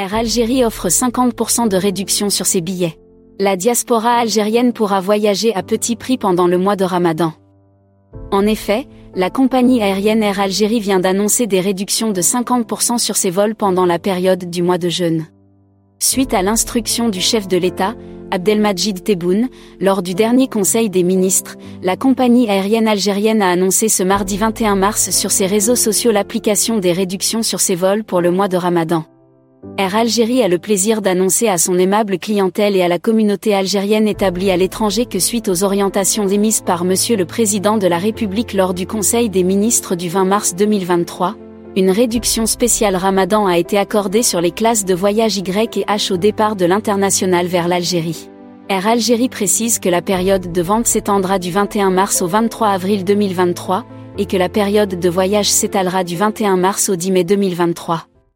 Air Algérie offre 50% de réduction sur ses billets. La diaspora algérienne pourra voyager à petit prix pendant le mois de Ramadan. En effet, la compagnie aérienne Air Algérie vient d'annoncer des réductions de 50% sur ses vols pendant la période du mois de jeûne. Suite à l'instruction du chef de l'État, Abdelmajid Tebboune, lors du dernier Conseil des ministres, la compagnie aérienne algérienne a annoncé ce mardi 21 mars sur ses réseaux sociaux l'application des réductions sur ses vols pour le mois de Ramadan. Air Algérie a le plaisir d'annoncer à son aimable clientèle et à la communauté algérienne établie à l'étranger que suite aux orientations émises par Monsieur le Président de la République lors du Conseil des ministres du 20 mars 2023, une réduction spéciale Ramadan a été accordée sur les classes de voyage Y et H au départ de l'international vers l'Algérie. Air Algérie précise que la période de vente s'étendra du 21 mars au 23 avril 2023, et que la période de voyage s'étalera du 21 mars au 10 mai 2023.